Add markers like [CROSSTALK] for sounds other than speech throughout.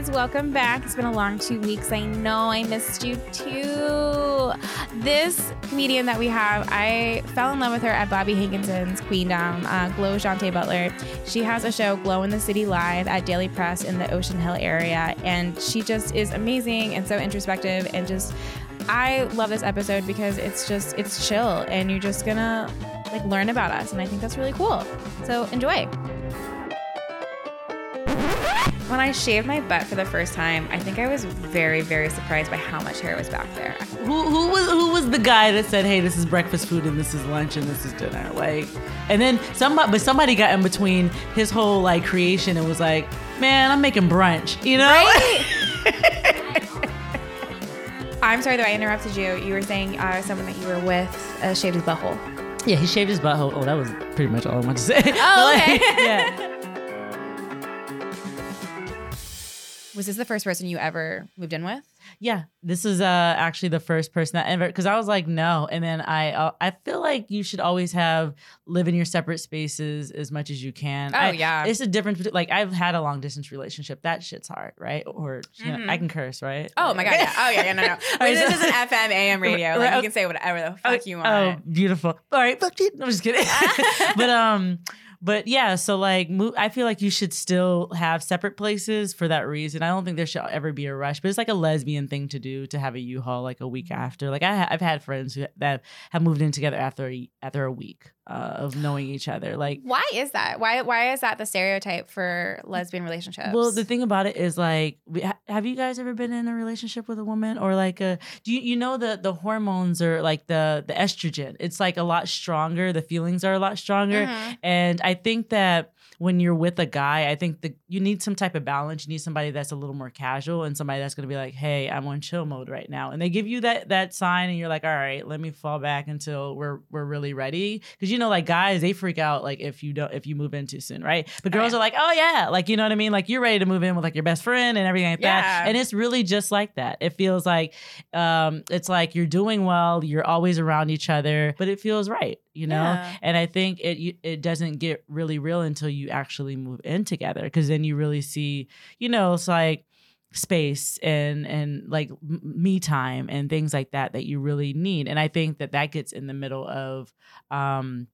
Guys, welcome back. It's been a long two weeks. I know I missed you too. This comedian that we have, I fell in love with her at Bobby Hankinson's Queendom, uh, Glo Jante Butler. She has a show, Glow in the City Live, at Daily Press in the Ocean Hill area, and she just is amazing and so introspective and just. I love this episode because it's just it's chill and you're just gonna like learn about us and I think that's really cool. So enjoy. When I shaved my butt for the first time, I think I was very, very surprised by how much hair was back there. Who, who was who was the guy that said, "Hey, this is breakfast food and this is lunch and this is dinner"? Like, and then somebody, but somebody got in between his whole like creation and was like, "Man, I'm making brunch," you know? Right? [LAUGHS] [LAUGHS] I'm sorry that I interrupted you. You were saying uh, someone that you were with uh, shaved his butthole. yeah, he shaved his butthole. Oh, that was pretty much all I wanted to say. [LAUGHS] Oh, like, okay. yeah. Was this the first person you ever moved in with? Yeah, this is uh actually the first person that ever because I was like no, and then I uh, I feel like you should always have live in your separate spaces as much as you can. Oh, I- yeah. it's a difference. between- Like I've had a long distance relationship. That shit's hard, right? Or you know, I can curse, right? Mm-hmm. Oh my god! Yeah. Oh yeah. yeah no, no. [LAUGHS] right, this is an FM AM radio. [LAUGHS] Like you can say whatever the fuck you want. Oh, beautiful. All right, fuck you. I'm just kidding. [LAUGHS] but um, but yeah. So like, mo- I feel like you should still have separate places for that reason. I don't think there should ever be a rush. But it's like a lesbian thing to do to have a U-Haul like a week after. Like I, ha- I've had friends who that have moved in together after a, after a week uh, of knowing each other. Like Why is that? Why why is that the stereotype for lesbian relationships? Well, the thing about it is like, we, ha- have you guys ever been in a relationship with a woman or like a? Do you you know the the hormones are like the the estrogen? It's like a lot stronger. The feelings are a lot stronger, Mhm. and I think that when you're with a guy, I think that you need some type of balance. You need somebody that's a little more casual and somebody that's going to be like, "Hey, I'm on chill mode right now," and they give you that that sign, and you're like, "All right, let me fall back until we're we're really ready." Because you know, like guys, they freak out like if you don't if you move in too soon, right? But Oh, girls yeah. are like, "Oh yeah," like you know what I mean? Like you're ready to move in with like your best friend and everything like Yeah. that, and it's really just like that. It feels like um, it's like you're doing well, you're always around each other, but it feels right, you know. Yeah. And I think it it doesn't get really real until you actually move in together, because then you really see, you know, it's like space and and like me time and things like that that you really need. And I think that that gets in the middle of. um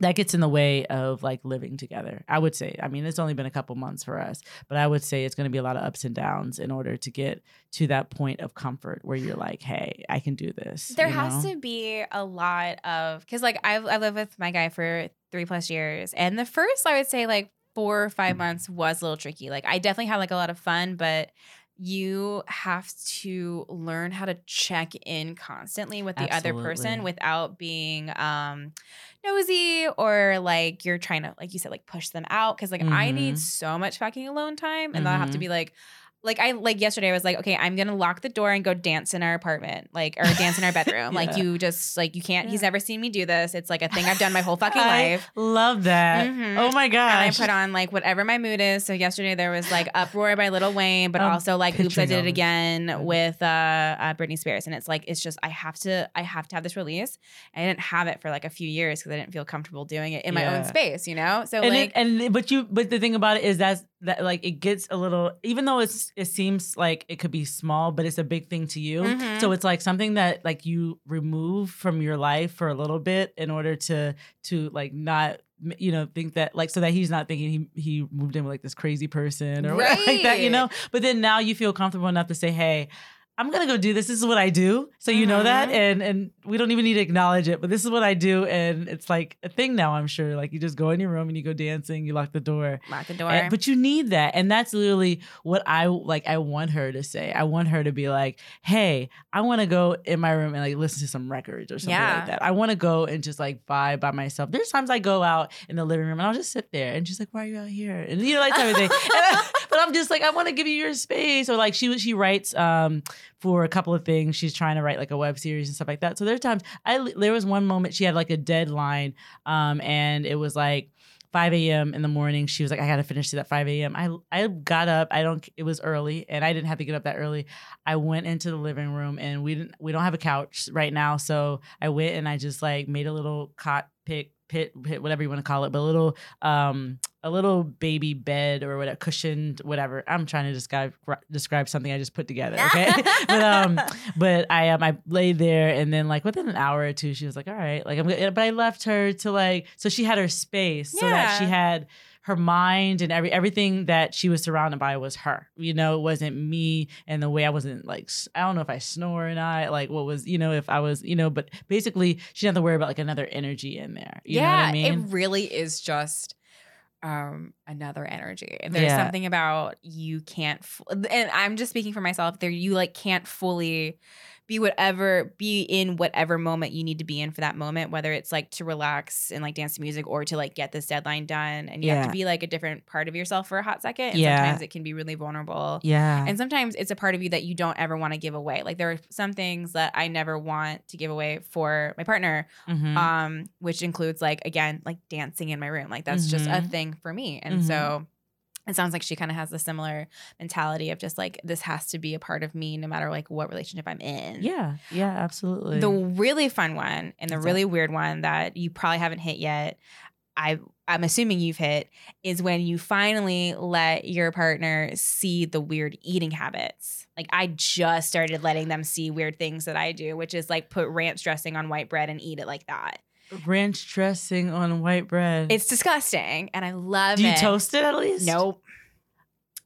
that gets in the way of like living together. I would say. I mean, it's only been a couple months for us, but I would say it's going to be a lot of ups and downs in order to get to that point of comfort where you're like, "Hey, I can do this." There you has know? to be a lot of because like I've I lived with my guy for three plus years, and the first I would say like four or Mm. five months was a little tricky. Like I definitely had like a lot of fun, but you have to learn how to check in constantly with the other person without being um nosy or like you're trying to like you said like push them out because like I need Mhm. so much fucking alone time and then I have to Mhm. be like like I like yesterday I was like okay I'm gonna lock the door and go dance in our apartment like or dance in our [LAUGHS] bedroom like you just like you can't he's never seen me do this it's like a thing I've done my whole [LAUGHS] fucking I life Love that. Mhm. Oh my god. and I put on like whatever my mood is. So yesterday there was like Uproar by Lil Wayne, but I'm also like Oops, I Did It. Again with uh, uh Britney Spears. And it's like it's just I have to I have to have this release. I didn't have it for like a few years because I didn't feel comfortable doing it in my own space, you know? So and like it, and but you but the thing about it is that's that like it gets a little even though it's it seems like it could be small but it's a big thing to you. Mhm. so it's like something that like you remove from your life for a little bit in order to to like not you know think that like so that he's not thinking he he moved in with like this crazy person or whatever [LAUGHS] like that you know? But then now you feel comfortable enough to say hey I'm gonna go do this. This is what I do. So you know that, Mhm. and and we don't even need to acknowledge it, but this is what I do, and it's like a thing now. I'm sure. Like you just go in your room and you go dancing, you lock the door. Lock the door. And- but you need that, and that's literally what I like. I want her to say. I want her to be like, "Hey, I want to go in my room and like listen to some records or something Yeah. like that. I want to go and just like vibe by myself." There's times I go out in the living room and I'll just sit there, and she's like, "Why are you out here?" And you know, like type of thing. [LAUGHS] I- [LAUGHS] but I'm just like, I want to give you your space. Or like she she writes um for a couple of things. She's trying to write like a web series and stuff like that. So there are times I there was one moment she had like a deadline, um, and it was like 5 a.m. in the morning. She was like, I gotta finish it at 5 a.m. I I got up. I don't. It was early, and I didn't have to get up that early. I went into the living room, and we didn't. We don't have a couch right now, so I went and I just like made a little cot pick pit, pit whatever you want to call it, but a little um a little baby bed or whatever cushioned whatever. I'm trying to describe describe something I just put together. Okay, [LAUGHS] but um but I um I laid there and then like within an hour or two she was like all right like I'm but I left her to like so she had her space so that she had her mind and every everything that she was surrounded by was her you know it wasn't me and the way I wasn't like I don't know if I snore or not like what was you know if I was you know but basically she didn't have to worry about like another energy in there you know what yeah, I mean it really is just um another energy. And There's Yeah. something about you can't f- and I'm just speaking for myself there you like can't fully be whatever be in whatever moment you need to be in for that moment whether it's like to relax and like dance to music or to like get this deadline done and you have to be like a different part of yourself for a hot second and Yeah. sometimes it can be really vulnerable yeah and sometimes it's a part of you that you don't ever want to give away. Like there are some things that I never want to give away for my partner, Mhm. um, which includes like again, like dancing in my room. Like that's just a Mhm. thing for me. And Mhm. so it sounds like she kind of has a similar mentality of just like this has to be a part of me no matter like what relationship I'm in. yeah yeah absolutely The really fun one and the really weird one that you probably haven't hit yet, I I'm assuming you've hit, is when you finally let your partner see the weird eating habits. Like I just started letting them see weird things that I do, which is like put ranch dressing on white bread and eat it like that. Ranch dressing on white bread It's disgusting and I love do you it. toast it at least Nope.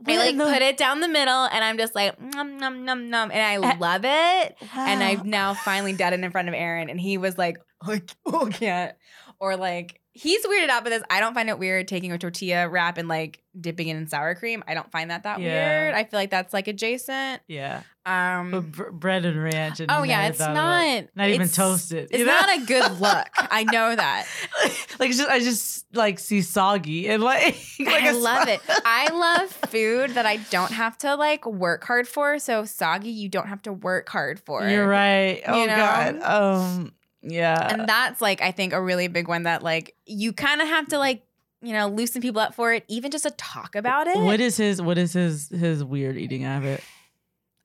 I like the- put it down the middle and I'm just like num num num num and I Eh, love it. And I've now finally done it in front of Aaron, and he was like, "I oh, can't," or like he's weirded out by this. I don't find it weird taking a tortilla wrap and like dipping it in sour cream. I don't find that that Yeah. weird. I feel like that's like adjacent. yeah Um, But br- bread and ranch. And oh yeah, it's not. it. Not even toasted. It's you know? not a good [LAUGHS] look. I know that. [LAUGHS] like just, I just like see soggy and like. [LAUGHS] like I love so- it. I love food that I don't have to like work hard for. So soggy, you don't have to work hard for. You're right. Oh know? god. Um. Yeah. and that's like I think a really big one that like you kind of have to like you know loosen people up for it, even just to talk about it. what is his? What is his? His weird eating habit?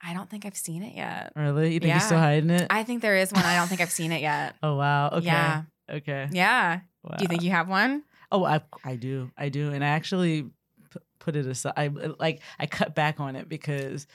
I don't think I've seen it yet. Really? You think he's still hiding it? I think there is one. I don't think I've [LAUGHS] seen it yet. oh wow. Okay. Yeah, Okay. yeah. Wow. Do you think you have one? Oh, I I do, I do, and I actually put it aside. I like I cut back on it because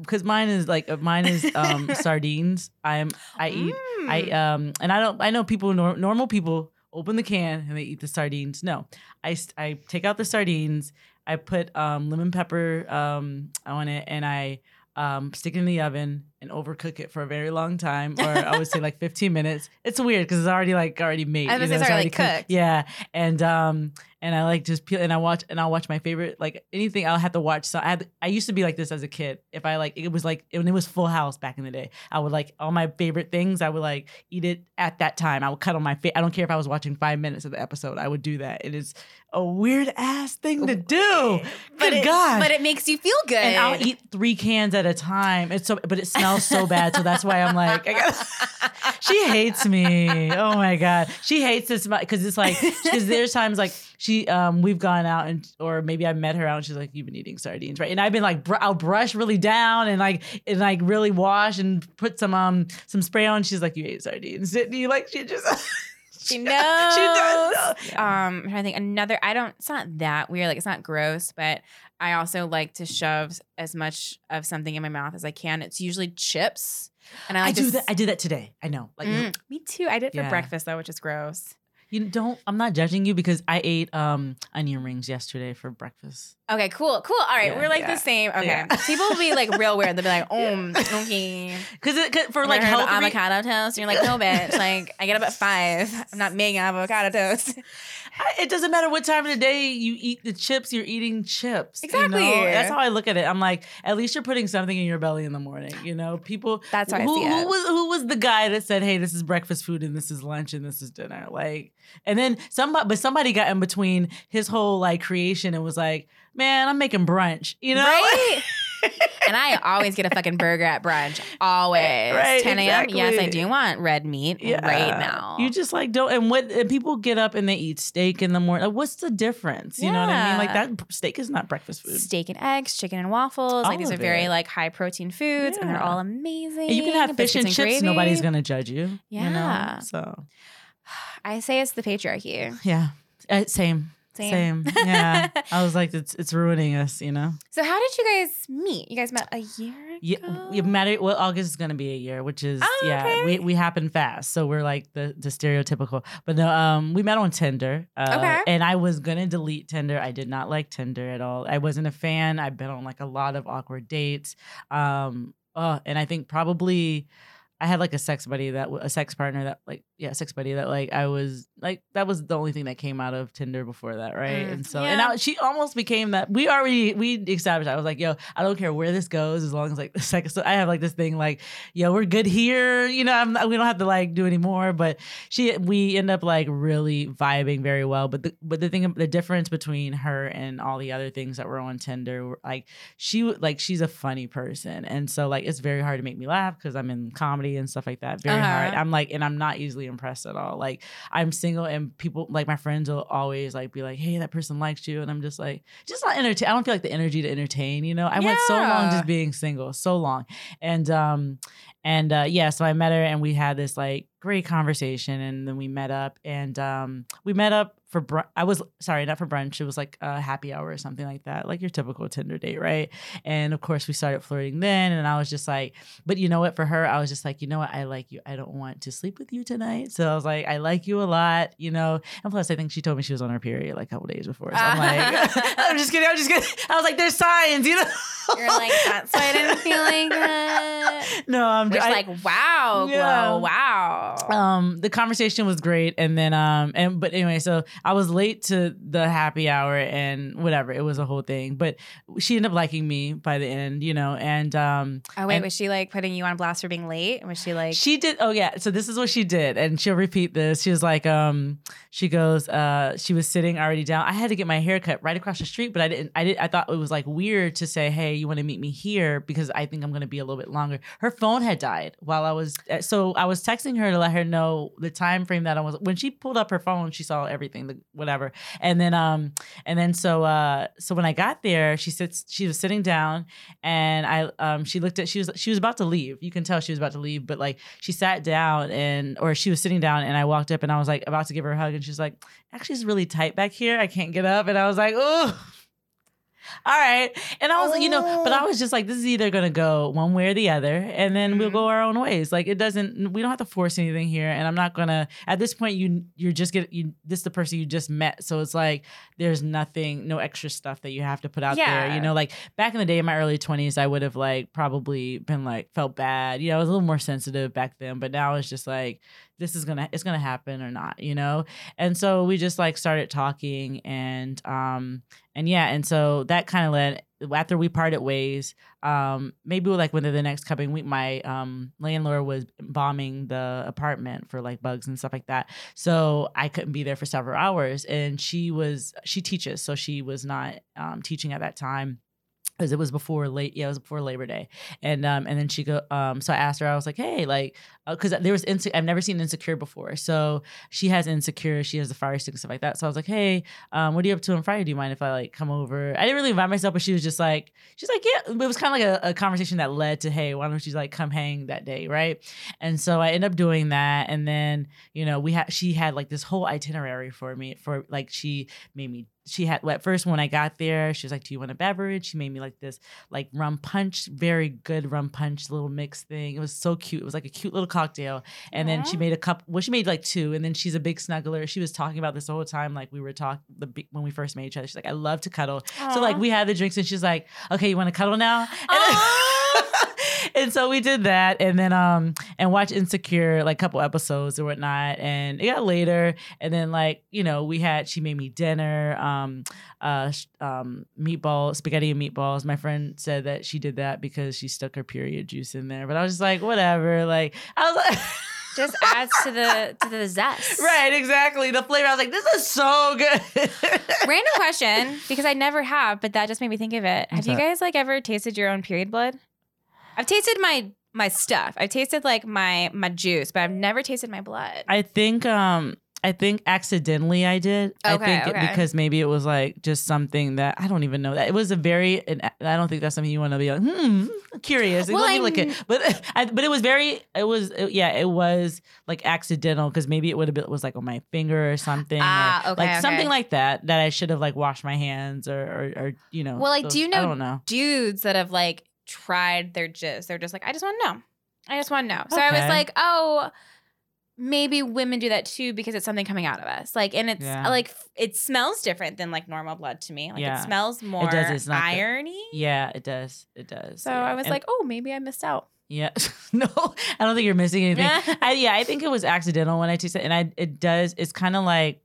because mine is like uh, mine is um [LAUGHS] sardines. I'm I eat I Mm. um and I don't I know people nor- normal people open the can and they eat the sardines. No, I I take out the sardines. I put um lemon pepper um on it and I um stick it in the oven and overcook it for a very long time or I would say like [LAUGHS] 15 minutes. It's weird because it's already like already made. I was you know, it's already cooked. Yeah, and um and I like just peel and I watch and I'll watch my favorite like anything I'll have to watch. So I had I used to be like this as a kid. If I like it was like when it was Full House back in the day, I would like all my favorite things. I would like eat it at that time. I would cut on my face. I don't care if I was watching five minutes of the episode. I would do that. It is a weird ass thing to do. But Good it, God. but it makes you feel good. and I'll eat three cans at a time. It's so, but it smells so bad. So that's why I'm like, [LAUGHS] she hates me. Oh my god, she hates this because it's like because there's times like she um we've gone out and or maybe I met her out and she's like you've been eating sardines right and I've been like br- I'll brush really down and like and like really wash and put some um some spray on. She's like you ate sardines didn't you? Like she just [LAUGHS] She knows She does. know. Um, I'm trying to think another. I don't. It's not that weird. Like it's not gross, but I also like to shove as much of something in my mouth as I can. It's usually chips, and I I do that. I do that today. I know. Like Mm, me too. I did it for Yeah. breakfast though, which is gross. You don't. I'm not judging you because I ate um onion rings yesterday for breakfast. Okay, cool, cool. All right, Yeah, we're like yeah, the same. Okay, yeah. [LAUGHS] people will be like real weird. They'll be like, [LAUGHS] "Oh, okay." Because for Like like health re- avocado toast, and you're like, "No, bitch." Like, I get up at five. I'm not making avocado toast. [LAUGHS] I- it doesn't matter what time of the day you eat the chips. You're eating chips. you know? Exactly. That's how I look at it. I'm like, at least you're putting something in your belly in the morning. You know, people. That's how I who, see who it. was who was the guy that said, "Hey, this is breakfast food and this is lunch and this is dinner"? Like, and then somebody, but somebody got in between his whole like creation and was like, "Man, I'm making brunch." You know, Right? [LAUGHS] and I always get a fucking burger at brunch. Always. Right, 10 a.m. Yes, I do want red meat right now. You just like don't and what and people get up and they eat steak in the morning. Like, what's the difference? You know what I mean? Like that steak is not breakfast food. steak and eggs, chicken and waffles. like these are of very like high protein foods, and they're all amazing. And you can have fish Biscuits and chips. gravy. Nobody's gonna judge you. You know? Yeah. So I say it's the patriarchy. yeah, Uh, same, Same. same. Yeah. I was like, it's it's ruining us. You know. So how did you guys meet? You guys met a year ago. Yeah, we met. Well, August is gonna be a year, which is Oh, yeah. okay. We we happen fast, so we're like the the stereotypical. But no, um, we met on Tinder. Uh, Okay. And I was gonna delete Tinder. I did not like Tinder at all. I wasn't a fan. I've been on like a lot of awkward dates. Um. Oh, and I think probably. I had like a sex buddy that a sex partner that like yeah sex buddy that like I was like that was the only thing that came out of Tinder before that right Mm, and so and yeah. I, she almost became that we already we established I was like yo I don't care where this goes as long as like the sex so I have like this thing like yo we're good here you know I'm not, we don't have to like do anymore but she we end up like really vibing very well but the but the thing the difference between her and all the other things that were on Tinder like she like she's a funny person and so like it's very hard to make me laugh because i'm in comedy and stuff like that very hard. Uh-huh. i'm like and i'm not easily impressed at all. Like i'm single and people like my friends will always like be like hey that person likes you and i'm just like just not entertain i don't feel like the energy to entertain you know? I went so long just being single so long. And um and uh yeah so i met her and we had this like great conversation and then we met up and um we met up for br- i was sorry not for brunch it was like a happy hour or something like that like your typical tinder date right and of course we started flirting then and i was just like but you know what for her i was just like you know what i like you i don't want to sleep with you tonight so i was like i like you a lot you know and plus i think she told me she was on her period like a couple days before so i'm like [LAUGHS] i'm just kidding i'm just kidding i was like there's signs you know You're like, that's why I didn't feel like that. [LAUGHS] no i'm just like, wow, Yeah. Glo, wow. um the conversation was great and then um and but anyway so i was late to the happy hour and whatever it was a whole thing but she ended up liking me by the end you know and um oh wait, and- was she like putting you on blast for being late? Was she like, she did oh yeah so this is what she did and she'll repeat this she was like um she goes uh she was sitting already down i had to get my hair cut right across the street but i didn't i did i thought it was like weird to say hey you want to meet me here because i think i'm going to be a little bit longer her phone had died while i was uh, so i was texting her to let her know the time frame that i was when she pulled up her phone she saw everything the, whatever and then um and then so uh so when i got there she sits she was sitting down and I um she looked at she was she was about to leave. You can tell she was about to leave, but like she sat down and or she was sitting down and I walked up and I was like about to give her a hug and she's like, actually it's really tight back here. I can't get up. And I was like, oh [LAUGHS] all right. And I was, you know, but I oh. was just like, this is either gonna go one way or the other, and then we'll go mm-hmm. our own ways. Like it doesn't we don't have to force anything here. And I'm not gonna at this point you you're just get you this is the person you just met. So it's like there's nothing, no extra stuff that you have to put out there. You know, like back in the day in my early twenties, I would have like probably been like felt bad. You know, I was a little more sensitive back then, but now it's just like this is gonna it's gonna happen or not, you know? And so we just like started talking and um and yeah, and so that kind of led after we parted ways, um, maybe like within the next coming week, my um landlord was bombing the apartment for like bugs and stuff like that. So I couldn't be there for several hours. And she was she teaches, so she was not um teaching at that time because it was before late yeah it was before labor day. And um and then she go um so i asked her i was like hey like because there was inse- i've never seen insecure before so she has insecure she has the fire stick and stuff like that so i was like hey um what are you up to on friday? Do you mind if i like come over? I didn't really invite myself but she was just like she's like yeah it was kind of like a, a conversation that led to hey why don't you like come hang that day right? And so i end up doing that and then you know we had she had like this whole itinerary for me for like she made me she had well, at first when I got there, she was like, "Do you want a beverage?" She made me like this like rum punch, very good rum punch little mix thing. It was so cute. It was like a cute little cocktail. And then she made a cup. Well, she made like two. And then she's a big snuggler. She was talking about this the whole time. Like we were talking when we first met each other. She's like, "I love to cuddle." So like we had the drinks, and she's like, "Okay, you want to cuddle now?" [LAUGHS] And, so we did that, and then um and watch Insecure like a couple episodes or whatnot, and it got later, and then like you know we had she made me dinner, um uh um meatball spaghetti and meatballs. My friend said that she did that because she stuck her period juice in there, but I was just like whatever, like I was like. [LAUGHS] Just adds to the to the zest. Right, exactly. The flavor. I was like, this is so good. [LAUGHS] Random question because I never have, but that just made me think of it. Have What's you that? guys like ever tasted your own period blood? I've tasted my my stuff. I've tasted like my my juice, but I've never tasted my blood. I think um I think accidentally I did. I Okay, think it- because maybe it was like just something that I don't even know that it was a very and I don't think that's something you want to be like hmm curious. Well, Let me I look at but [LAUGHS] I, but it was very it was yeah it was like accidental because maybe it would have been it was like on my finger or something Ah, or okay, like okay. something like that that I should have like washed my hands or or, or you know Well, like those- do know- I don't know Dudes that have like tried their jizz, they're just like, I just want to know. I just want to know. So I was like, oh, maybe women do that too because it's something coming out of us. Like, and it's Yeah. like it smells different than like normal blood to me. Like Yeah. it smells more it does, it's not the- irony. yeah it does it does So yeah. I was And- like, oh, maybe I missed out. Yeah. [LAUGHS] no, I don't think you're missing anything. [LAUGHS] I, yeah, I think it was accidental when I tasted it. And I it does it's kind of like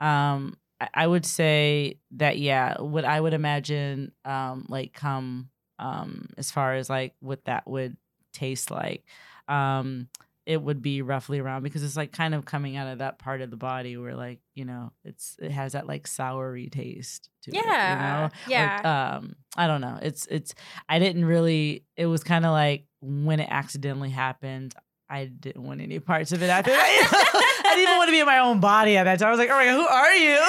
um I, I would say that yeah, what I would imagine um like come um as far as like what that would taste like. Um it would be roughly around because it's like kind of coming out of that part of the body where like, you know, it's it has that like soury taste to it. You Yeah. know? Yeah. Or, um i don't know it's it's i didn't really it was kind of like when it accidentally happened i didn't want any parts of it after that [LAUGHS] didn't even want to be in my own body at that time. I was like all right who are you?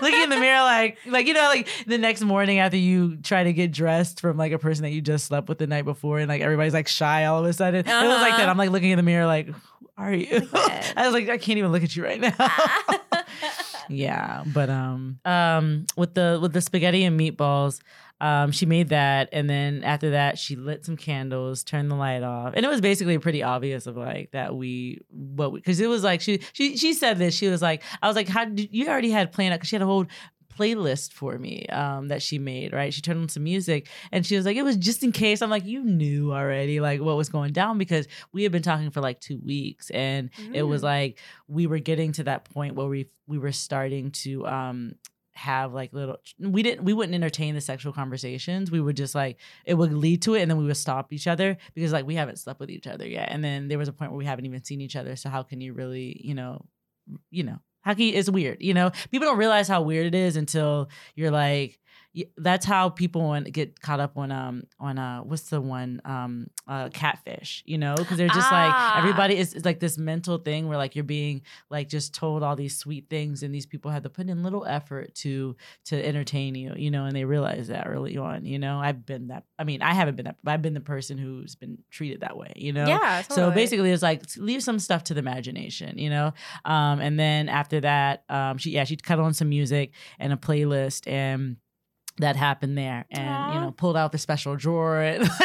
[LAUGHS] Looking in the mirror like like you know like the next morning after you try to get dressed from like a person that you just slept with the night before and like everybody's like shy all of a sudden it was like that. Uh-huh. i'm like looking in the mirror like who are you? What? [LAUGHS] i was like i can't even look at you right now. [LAUGHS] Yeah, but um um with the with the spaghetti and meatballs, um she made that and then after that she lit some candles, turned the light off. And it was basically pretty obvious of like that we what because it was like she she she said this. She was like I was like how did you already had planned out? cuz she had a whole playlist for me um that she made right she turned on some music and she was like it was just in case i'm like you knew already like what was going down because we had been talking for like two weeks and it was Mm. like we were getting to that point where we we were starting to um have like little we didn't we wouldn't entertain the sexual conversations. We would just like it would lead to it and then we would stop each other because like we haven't slept with each other yet. And then there was a point where we haven't even seen each other. So how can you really you know you know how can you, it's weird you know? People don't realize how weird it is until you're like that's how people want, get caught up on um on uh what's the one um uh catfish you know because they're just Ah. like everybody is it's like this mental thing where like you're being like just told all these sweet things and these people have to put in little effort to to entertain you you know and they realize that early on you know i've been that i mean i haven't been that but i've been the person who's been treated that way you know yeah. so basically, it's like leave some stuff to the imagination, you know. Um, and then after that, um, she yeah she cut on some music and a playlist, and that happened there, and you know pulled out the special drawer and. [LAUGHS]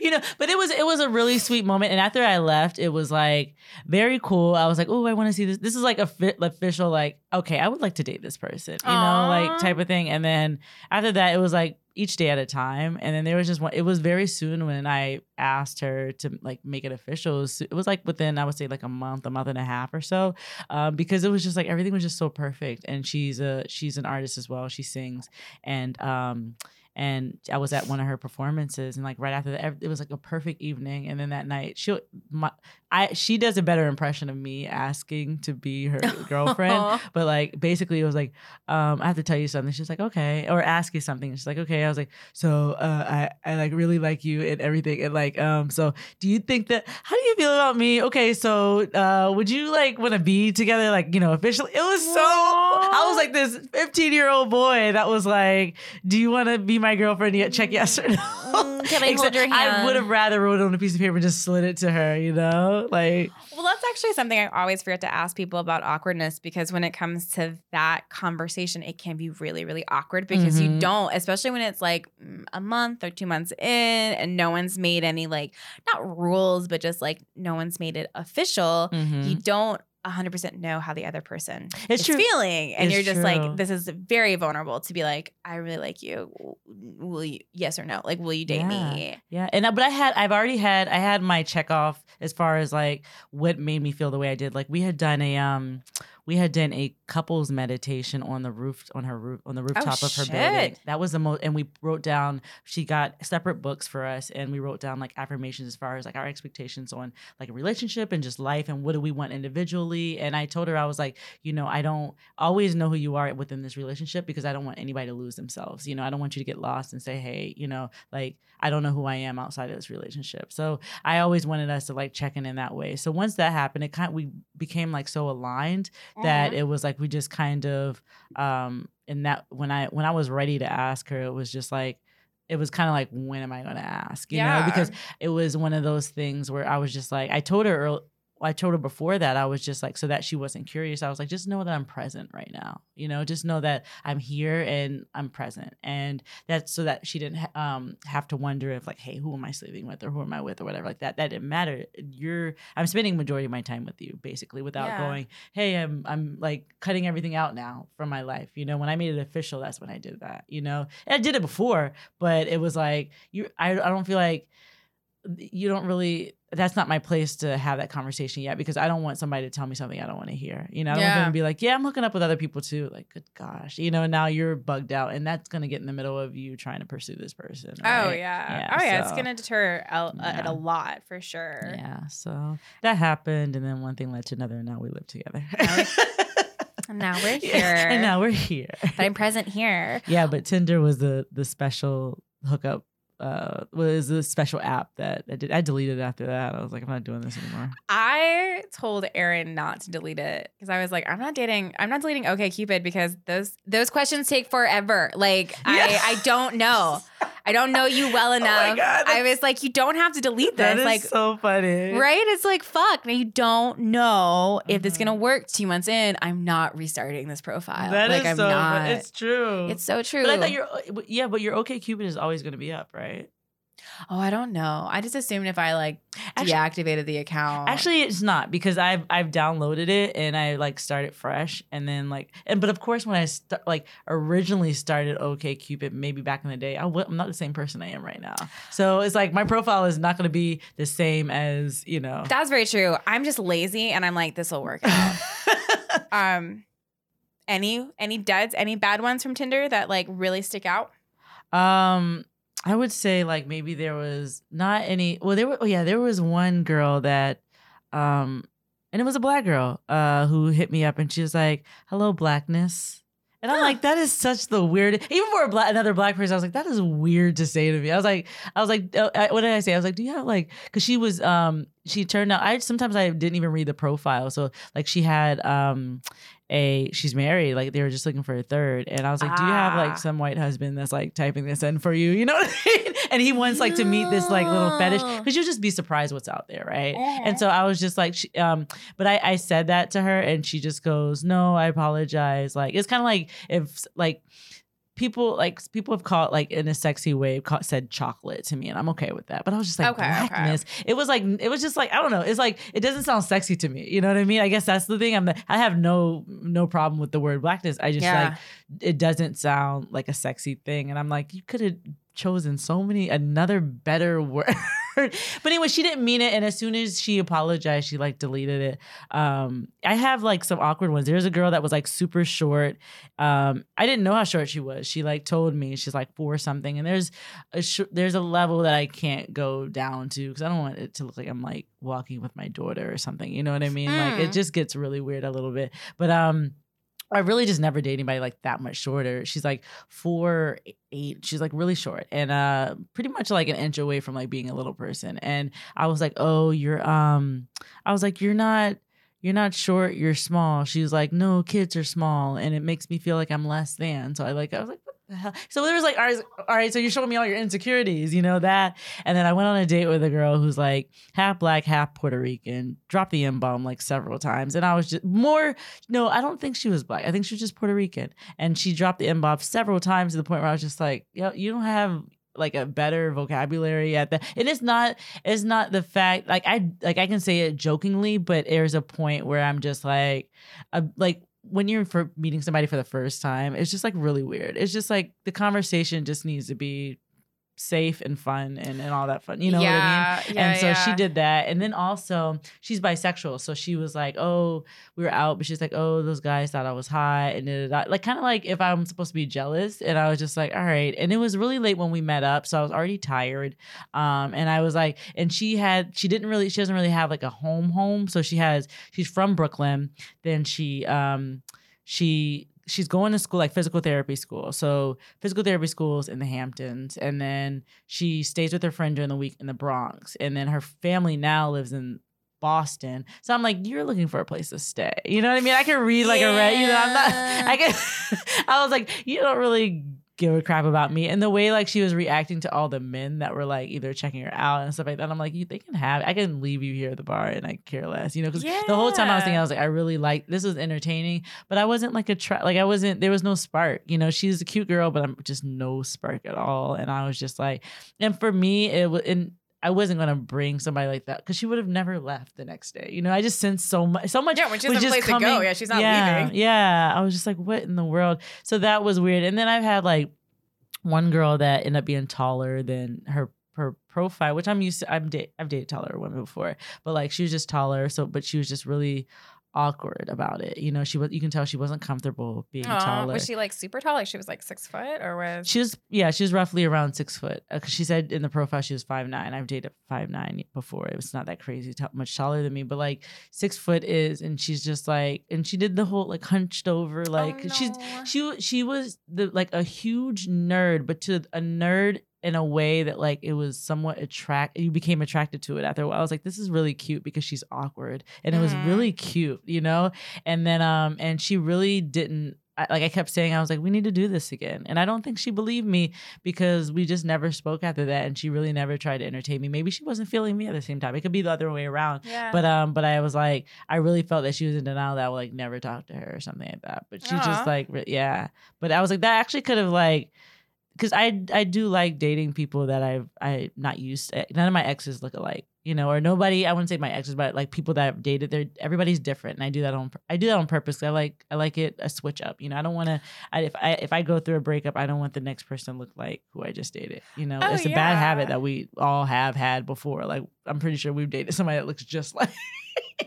You know, but it was it was a really sweet moment, and after I left, it was like very cool. I was like, "Oh, I want to see this." This is like a fi- official, like, okay, I would like to date this person, you know, like type of thing. And then after that, it was like each day at a time. And then there was just one. It was very soon when I asked her to like make it official. It was, like within I would say like a month, a month and a half or so, um, because it was just like everything was just so perfect. And she's a she's an artist as well. She sings and um and I was at one of her performances, and like right after that, it was like a perfect evening. And then that night, she, my, I, she does a better impression of me asking to be her [LAUGHS] girlfriend. But like basically, it was like, um, I have to tell you something. She's like, okay, or ask you something. She's like, okay. I was like, so uh, I, I like really like you and everything. And like, um, so do you think that? How do you feel about me? Okay, so uh, would you like want to be together? Like, you know, officially? It was so. I was like this 15 year old boy that was like, do you want to be my girlfriend yet? Check yes or no. Mm, can I [LAUGHS] hold your I would have rather wrote it on a piece of paper and just slid it to her, you know? Know, like Well, that's actually something I always forget to ask people about awkwardness because when it comes to that conversation, it can be really, really awkward because you Mhm. don't, especially when it's like mm, a month or two months in and no one's made any like, not rules, but just like no one's made it official. mhm. You don't 100% know how the other person It's is true. feeling. And It's you're just true. like, this is very vulnerable to be like, I really like you. Will you, yes or no? Like, will you date Yeah. me? Yeah, and uh, but I had I've already had I had my check off as far as like what made me feel the way I did. Like we had done a um we had done a couples meditation on the roof on her roof on the oh, rooftop of her building. That was the most and we wrote down she got separate books for us and we wrote down like affirmations as far as like our expectations on like a relationship and just life and what do we want individually. And I told her I was like, you know, I don't always know who you are within this relationship because I don't want anybody to lose themselves. You know, I don't want you to get lost and say, hey, you know, like I don't know who I am outside of this relationship. So I always wanted us to like check in in that way. So once that happened, it kind of, we became like so aligned that Mhm. it was like we just kind of um and that when I when I was ready to ask her, it was just like it was kind of like when am I going to ask? You know, because it was one of those things where I was just like I told her earl I told her before that I was just like so that she wasn't curious. I was like just know that I'm present right now. You know, just know that I'm here and I'm present. And that's so that she didn't ha- um have to wonder if like hey, who am I sleeping with or who am I with or whatever like that. That didn't matter. You're I'm spending majority of my time with you basically without Yeah. going, "Hey, I'm I'm like cutting everything out now from my life." You know, when I made it official, that's when I did that, you know. And I did it before, but it was like you I I don't feel like you don't really that's not my place to have that conversation yet because I don't want somebody to tell me something I don't want to hear. You know, I don't want Yeah. them to be like, yeah, I'm hooking up with other people too. Like, good gosh, you know, and now you're bugged out, and that's gonna get in the middle of you trying to pursue this person. Oh yeah. Yeah, oh yeah. It's gonna deter a, a, it Yeah. a lot for sure. Yeah. So that happened, and then one thing led to another, and now we live together. [LAUGHS] And now we're here. Yeah, and now we're here. but I'm present here. yeah, but Tinder was the the special hookup. Uh, was a special app that I did. I deleted it after that. I was like, I'm not doing this anymore. I told Aaron not to delete it because I was like, I'm not dating. I'm not deleting OK Cupid because those those questions take forever. Like. I I don't know. [LAUGHS] I don't know you well [LAUGHS] my enough. God, I was like, you don't have to delete this. is Like so funny, Right? It's like, fuck. Now you don't know if it's Mhm. gonna work two months in. I'm not restarting this profile. That is like, I'm so. not. It's true. It's so true. But I thought your yeah, but your OK Cupid is always going to be up, right? Oh, I don't know. I just assumed if I like Actually- deactivated the account. Actually, it's not because I've I've downloaded it and I like started fresh and then like and but of course when I st- like originally started OK Cupid maybe back in the day I w- I'm not the same person I am right now. So it's like my profile is not going to be the same as you know. that's very true. I'm just lazy, and I'm like, this will work out. [LAUGHS] um, any any duds, any bad ones from Tinder that like really stick out? Um, I would say like maybe there was not any. Well, there were. Oh yeah, there was one girl that, um, and it was a black girl, uh, who hit me up and she was like, "Hello, blackness." And I'm like, that is such the weird. Even for a black, another black person, I was like, that is weird to say to me. I was like, I was like, uh, I- what did I say? I was like, do you have like? Because she was, um, she turned out. I sometimes I didn't even read the profile, so like she had, um, a she's married. Like they were just looking for a third, and I was like, do you have Ah. like some white husband that's like typing this in for you? You know [LAUGHS] what I mean? And he wants like to meet this like little fetish because you'll just be surprised what's out there, right? Uh-huh. And so I was just like, she, um, but I, I said that to her, and she just goes, "No, I apologize." Like it's kind of like if like people like people have called like in a sexy way called, said chocolate to me, and I'm okay with that. But I was just like Okay, okay. blackness. It was like it was just like I don't know. It's like it doesn't sound sexy to me. You know what I mean? I guess that's the thing. I'm I have no no problem with the word blackness. I just Yeah. like it doesn't sound like a sexy thing, and I'm like you could have chosen so many another better word. [LAUGHS] but anyway, she didn't mean it, and as soon as she apologized, she like deleted it. Um, I have like some awkward ones. There's a girl that was like super short. Um, I didn't know how short she was. She like told me she's like four something, and there's a sh- there's a level that I can't go down to because I don't want it to look like I'm like walking with my daughter or something. You know what I mean? Like it Mm. just gets really weird a little bit. But um. I really just never date anybody like that much shorter. She's like four eight. She's like really short and uh pretty much like an inch away from like being a little person. And I was like, oh, you're um I was like, you're not you're not short, you're small. She was like, no, kids are small, and it makes me feel like I'm less than. So I like I was like, [LAUGHS] So there was like, all right, all right, so you're showing me all your insecurities, you know that? And then I went on a date with a girl who's like half black, half Puerto Rican, dropped the M bomb like several times. And I was just more, no, I don't think she was black. I think she was just Puerto Rican. And she dropped the M bomb several times to the point where I was just like, yo, you don't have like a better vocabulary at that. And it's not it's not the fact like I like I can say it jokingly, but there's a point where I'm just like uh, like when you're for meeting somebody for the first time, it's just like really weird. It's just like the conversation just needs to be safe and fun and, and all that fun. You know what I mean? yeah, and so she did that. And then also she's bisexual. So she was like, Oh, we were out, but she's like, Oh, those guys thought I was hot and da, da, da. like kind of like if I'm supposed to be jealous. And I was just like, All right. And it was really late when we met up. So I was already tired. Um, and I was like, and she had she didn't really she doesn't really have like a home home. So she has she's from Brooklyn. Then she um she she's going to school like physical therapy school. So physical therapy schools in the hamptons and then she stays with her friend during the week in the bronx and then her family now lives in boston. So i'm like you're looking for a place to stay. You know what i mean? I can read like a red you know i'm not [LAUGHS] i can [LAUGHS] i was like you don't really give a crap about me. And the way like she was reacting to all the men that were like either checking her out and stuff like that i'm like you they can have i can leave you here at the bar and i care less you know because the whole time i was thinking i was like i really like this was entertaining but i wasn't like a tra- like i wasn't there was no spark you know she's a cute girl but i'm just no spark at all. And i was just like and for me it was and I wasn't gonna bring somebody like that because she would have never left the next day. You know, I just sensed so much, so much. Yeah, when she was has a place to go, yeah, she's not yeah, leaving. Yeah, I was just like, what in the world? So that was weird. And then I've had like one girl that ended up being taller than her her profile, which I'm used to. I'm date I've dated taller women before, but like she was just taller. So, but she was just really awkward about it. You know, she was. You can tell she wasn't comfortable being Aw, taller. was she like super tall? Like she was like six foot, or was She was, yeah, she was roughly around six foot. Uh, she said in the profile she was five nine. I've dated five nine before. It was not that crazy, t- much taller than me, but like six foot is, and she's just like, and she did the whole like hunched over, like oh, she's she she was the like a huge nerd, but to a nerd in a way that like it was somewhat attract. You became attracted to it after a while. I was like, this is really cute because she's awkward, and it was Mhm. really cute, you know. And then um, and she really didn't. I, like I kept saying, I was like, we need to do this again, and I don't think she believed me because we just never spoke after that, and she really never tried to entertain me. Maybe she wasn't feeling me at the same time. It could be the other way around. yeah. But um, but I was like, I really felt that she was in denial that I would like never talk to her or something like that. But she just like, re- yeah. But I was like, that actually could have like, because I I do like dating people that I've I not used. To, none of my exes look alike, you know, or nobody. I wouldn't say my exes, but like people that I've dated, they're everybody's different, and I do that on I do that on purpose. I like I like it a switch up, you know. I don't want to. If I if I go through a breakup, I don't want the next person to look like who I just dated. You know, Oh, it's a bad habit that we all have had before. Like I'm pretty sure we've dated somebody that looks just [LAUGHS] like.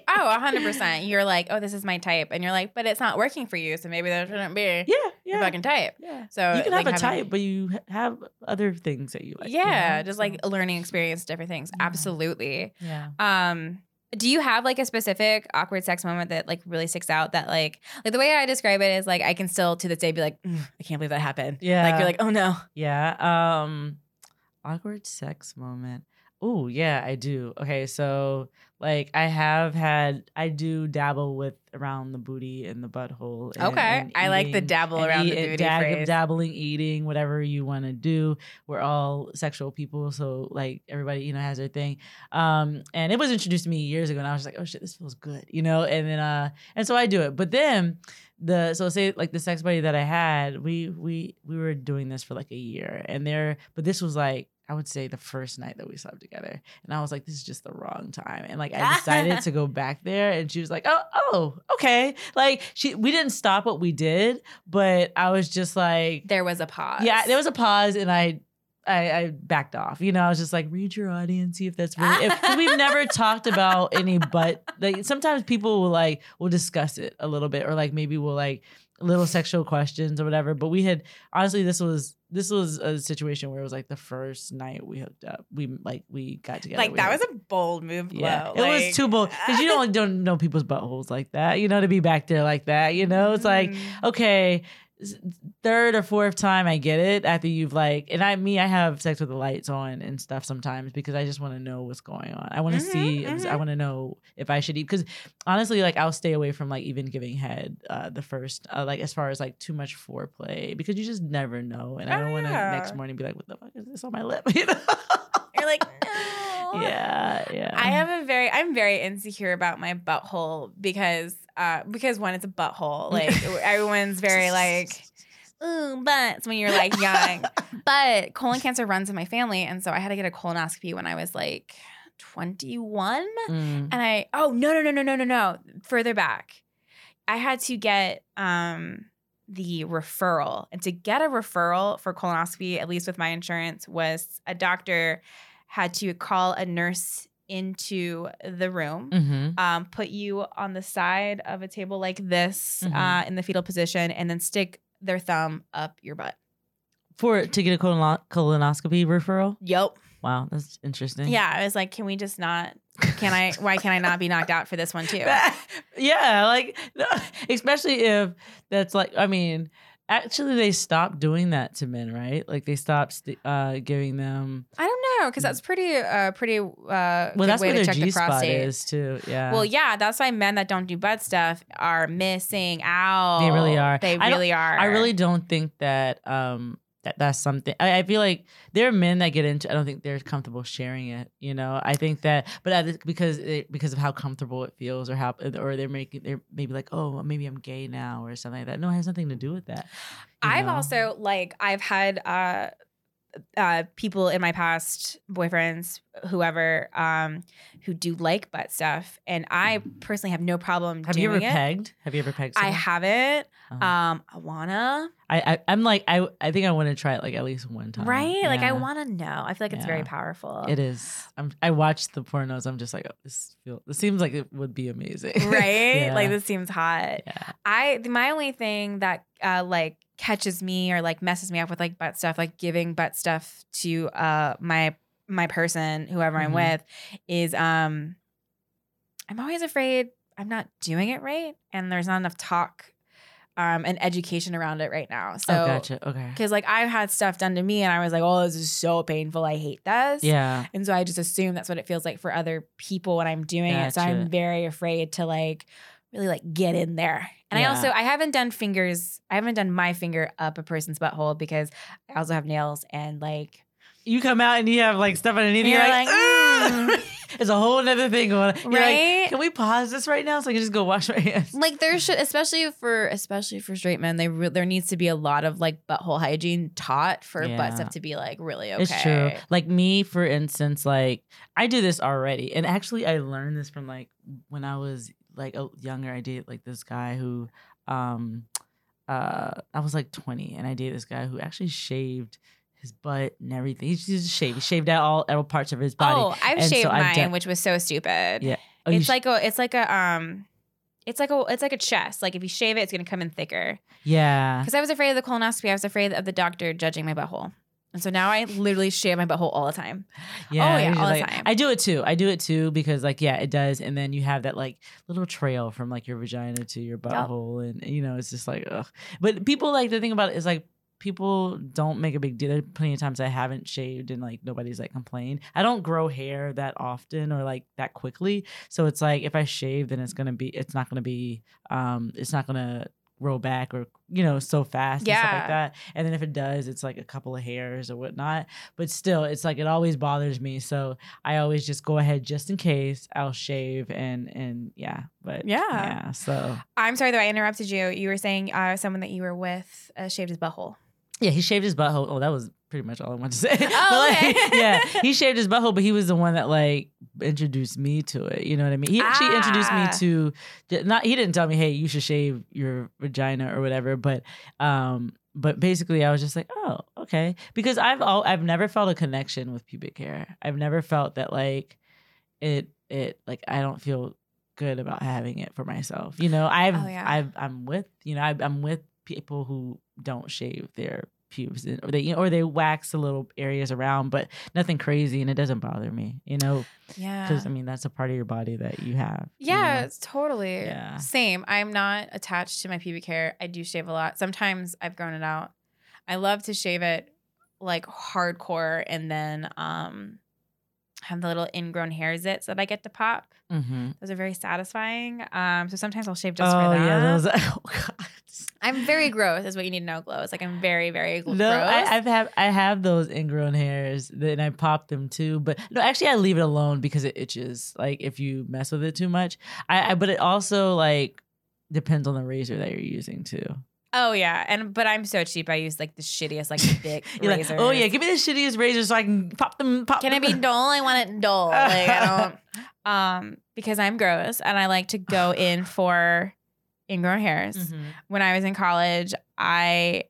Oh, hundred percent. You're like, oh, this is my type, and you're like, but it's not working for you, so maybe there shouldn't be Yeah, yeah. fucking type. yeah. So you can like, have a having- type, but you have other things that you like. you yeah, know? just So, like a learning experience, different things. Yeah. Absolutely. yeah. Um, do you have like a specific awkward sex moment that like really sticks out? That like, like the way I describe it is like I can still to this day be like, "Mm, I can't believe that happened. Yeah. like you're like, oh no. Yeah. Um awkward sex moment. Oh, yeah, I do. Okay, so like I have had I do dabble with around the booty and the butthole. and- Okay, and I like the eating dabble around the booty dab- phrase. dabbling, eating, whatever you want to do. We're all sexual people, so like everybody, you know, has their thing. Um, and it was introduced to me years ago, and I was like, oh shit, this feels good, you know. And then, uh, and so I do it. But then the so say like the sex buddy that I had, we we we were doing this for like a year, and there, but this was like. I would say the first night that we slept together. And I was like, this is just the wrong time. And like I decided [LAUGHS] to go back there and she was like, Oh, oh, okay. Like she we didn't stop what we did, but I was just like There was a pause. Yeah, there was a pause and I I, I backed off. You know, I was just like, read your audience, see if that's really. If, we've never [LAUGHS] talked about any butt. Like sometimes people will like will discuss it a little bit, or like maybe we'll like little sexual questions or whatever. But we had honestly, this was this was a situation where it was like the first night we hooked up. We like we got together. like we that was a bold move. yeah, it was too bold because you don't [LAUGHS] don't know people's buttholes like that. You know, to be back there like that. You know, it's like Mm. okay, third or fourth time I get it after you've like, and I me I have sex with the lights on and stuff sometimes because I just want to know what's going on. I want to Mhm, see. I mhm. want to know if I should eat because honestly, like I'll stay away from like even giving head uh, the first uh, like as far as like too much foreplay because you just never know, and I Oh, don't want to yeah. next morning be like, what the fuck is this on my lip? [LAUGHS] You know? You're like, [LAUGHS] no. yeah, yeah. I have a very I'm very insecure about my butthole because uh because one it's a butthole. [LAUGHS] Like everyone's very like ooh butts when you're like young. [LAUGHS] but colon cancer runs in my family and so I had to get a colonoscopy when I was like 21 Mm. and I oh no no no no no no no further back. I had to get um the referral. And to get a referral for colonoscopy, at least with my insurance, was a doctor had to call a nurse into the room, Mhm. um, put you on the side of a table like this Mhm. uh, in the fetal position, and then stick their thumb up your butt. For to get a colon- colonoscopy referral. Yep. Wow, that's interesting. Yeah. I was like, can we just not? Can I? Why can I not be knocked out for this one too? [LAUGHS] yeah, like [LAUGHS] especially if that's like I mean, actually they stopped doing that to men, right? Like they stopped st- uh giving them I don't know because that's pretty, uh, pretty uh, well, that's way to their check the G spot prostate. is too. Yeah. Well, yeah, that's why men that don't do butt stuff are missing out. They really are. They I really are. I really don't think that um that that's something I, I feel like there are men that get into I don't think they're comfortable sharing it you know I think that but I, because it, because of how comfortable it feels or how or they're making they're maybe like oh maybe I'm gay now or something like that no it has nothing to do with that I've know? also like I've had uh uh people in my past boyfriends whoever um who do like butt stuff and I personally have no problem have you ever it. pegged have you ever pegged I haven't. Uh-huh. Um I wanna. I, I I'm like I I think I want to try it like at least one time right? Like I wanna know. I feel like it's very powerful. It is. I'm. I watched the pornos. I'm just like, oh, this feel. This seems like it would be amazing. [LAUGHS] right? Yeah. Like this seems hot. Yeah. I my only thing that uh like catches me or like messes me up with like butt stuff, like giving butt stuff to uh my my person, whoever I'm Mhm. with, is um I'm always afraid I'm not doing it right and there's not enough talk um and education around it right now. So oh, gotcha. Okay. Cause like I've had stuff done to me and I was like, oh, this is so painful. I hate this. Yeah. And so I just assume that's what it feels like for other people when I'm doing it. So I'm very afraid to like really like get in there. And I also I haven't done fingers. I haven't done my finger up a person's butthole because I also have nails and like You come out and you have like stuff underneath. And You're, you're like, like, [LAUGHS] it's a whole other thing going. on. You're like, right. can we pause this right now so I can just go wash my hands? like there [LAUGHS] should, especially for especially for straight men, they re- there needs to be a lot of like butthole hygiene taught for Yeah. butt stuff to be like really okay. It's true. Like me, for instance, like I do this already, and actually, I learned this from like when I was like a, younger. I dated like this guy who, um, uh, I was like twenty, and I dated this guy who actually shaved his butt and everything. He just shaved. He shaved out all, all parts of his body. Oh, I've And so shaved I've mine, done- which was so stupid. Yeah. Oh, it's sh- like a it's like a um it's like a it's like a chest. Like if you shave it, it's gonna come in thicker. yeah. Because I was afraid of the colonoscopy. I was afraid of the doctor judging my butthole. And so now I literally shave my butthole all the time. Yeah, Oh, yeah, all the time. I do it too. I do it too because like yeah, it does, and then you have that like little trail from like your vagina to your butthole, and you know it's just like ugh. But people like the thing about it is like people don't make a big deal. There are plenty of times I haven't shaved and like nobody's like complained. I don't grow hair that often or like that quickly, so it's like if I shave, then it's gonna be it's not gonna be um it's not gonna grow back or you know so fast and stuff Yeah. like that and then if it does it's like a couple of hairs or whatnot but still it's like it always bothers me so i always just go ahead just in case i'll shave and and yeah but Yeah. yeah so I'm sorry though, I interrupted you. You were saying uh, someone that you were with uh, shaved his butthole. yeah he shaved his butthole oh that was pretty much all i wanted to [LAUGHS] say Oh, like, okay. [LAUGHS] yeah he shaved his butthole but he was the one that like introduced me to it you know what i mean he actually introduced me Ah. to not he didn't tell me hey you should shave your vagina or whatever but um but basically i was just like oh okay because i've all i've never felt a connection with pubic hair i've never felt that like it it like i don't feel good about having it for myself you know i've Oh, yeah. i've i'm with you know I, i'm with people who don't shave their pubes in- or they or they wax the little areas around, but nothing crazy and it doesn't bother me, you know, Yeah. because I mean that's a part of your body that you have. you Yeah, know? it's totally. Yeah. Same. I'm not attached to my pubic hair. I do shave a lot. Sometimes I've grown it out. I love to shave it like hardcore and then um have the little ingrown hair zits that I get to pop. Mhm. Those are very satisfying. Um, so sometimes I'll shave just oh for that. yeah, those. [LAUGHS] Oh god. I'm very gross, is what you need to know, Glo. It's like I'm very, very gl- No, gross. I, I've have I have those ingrown hairs, and I pop them too. But no, actually, I leave it alone because it itches. Like if you mess with it too much, I, I but it also like depends on the razor that you're using too. oh yeah, and but I'm so cheap. I use like the shittiest, like [LAUGHS] thick You're like, oh yeah, give me the shittiest razor so I can pop them. Pop. Can it be dull? I want it dull. Like I don't [LAUGHS] um because I'm gross and I like to go [SIGHS] in for ingrown hairs. Mhm. When I was in college, I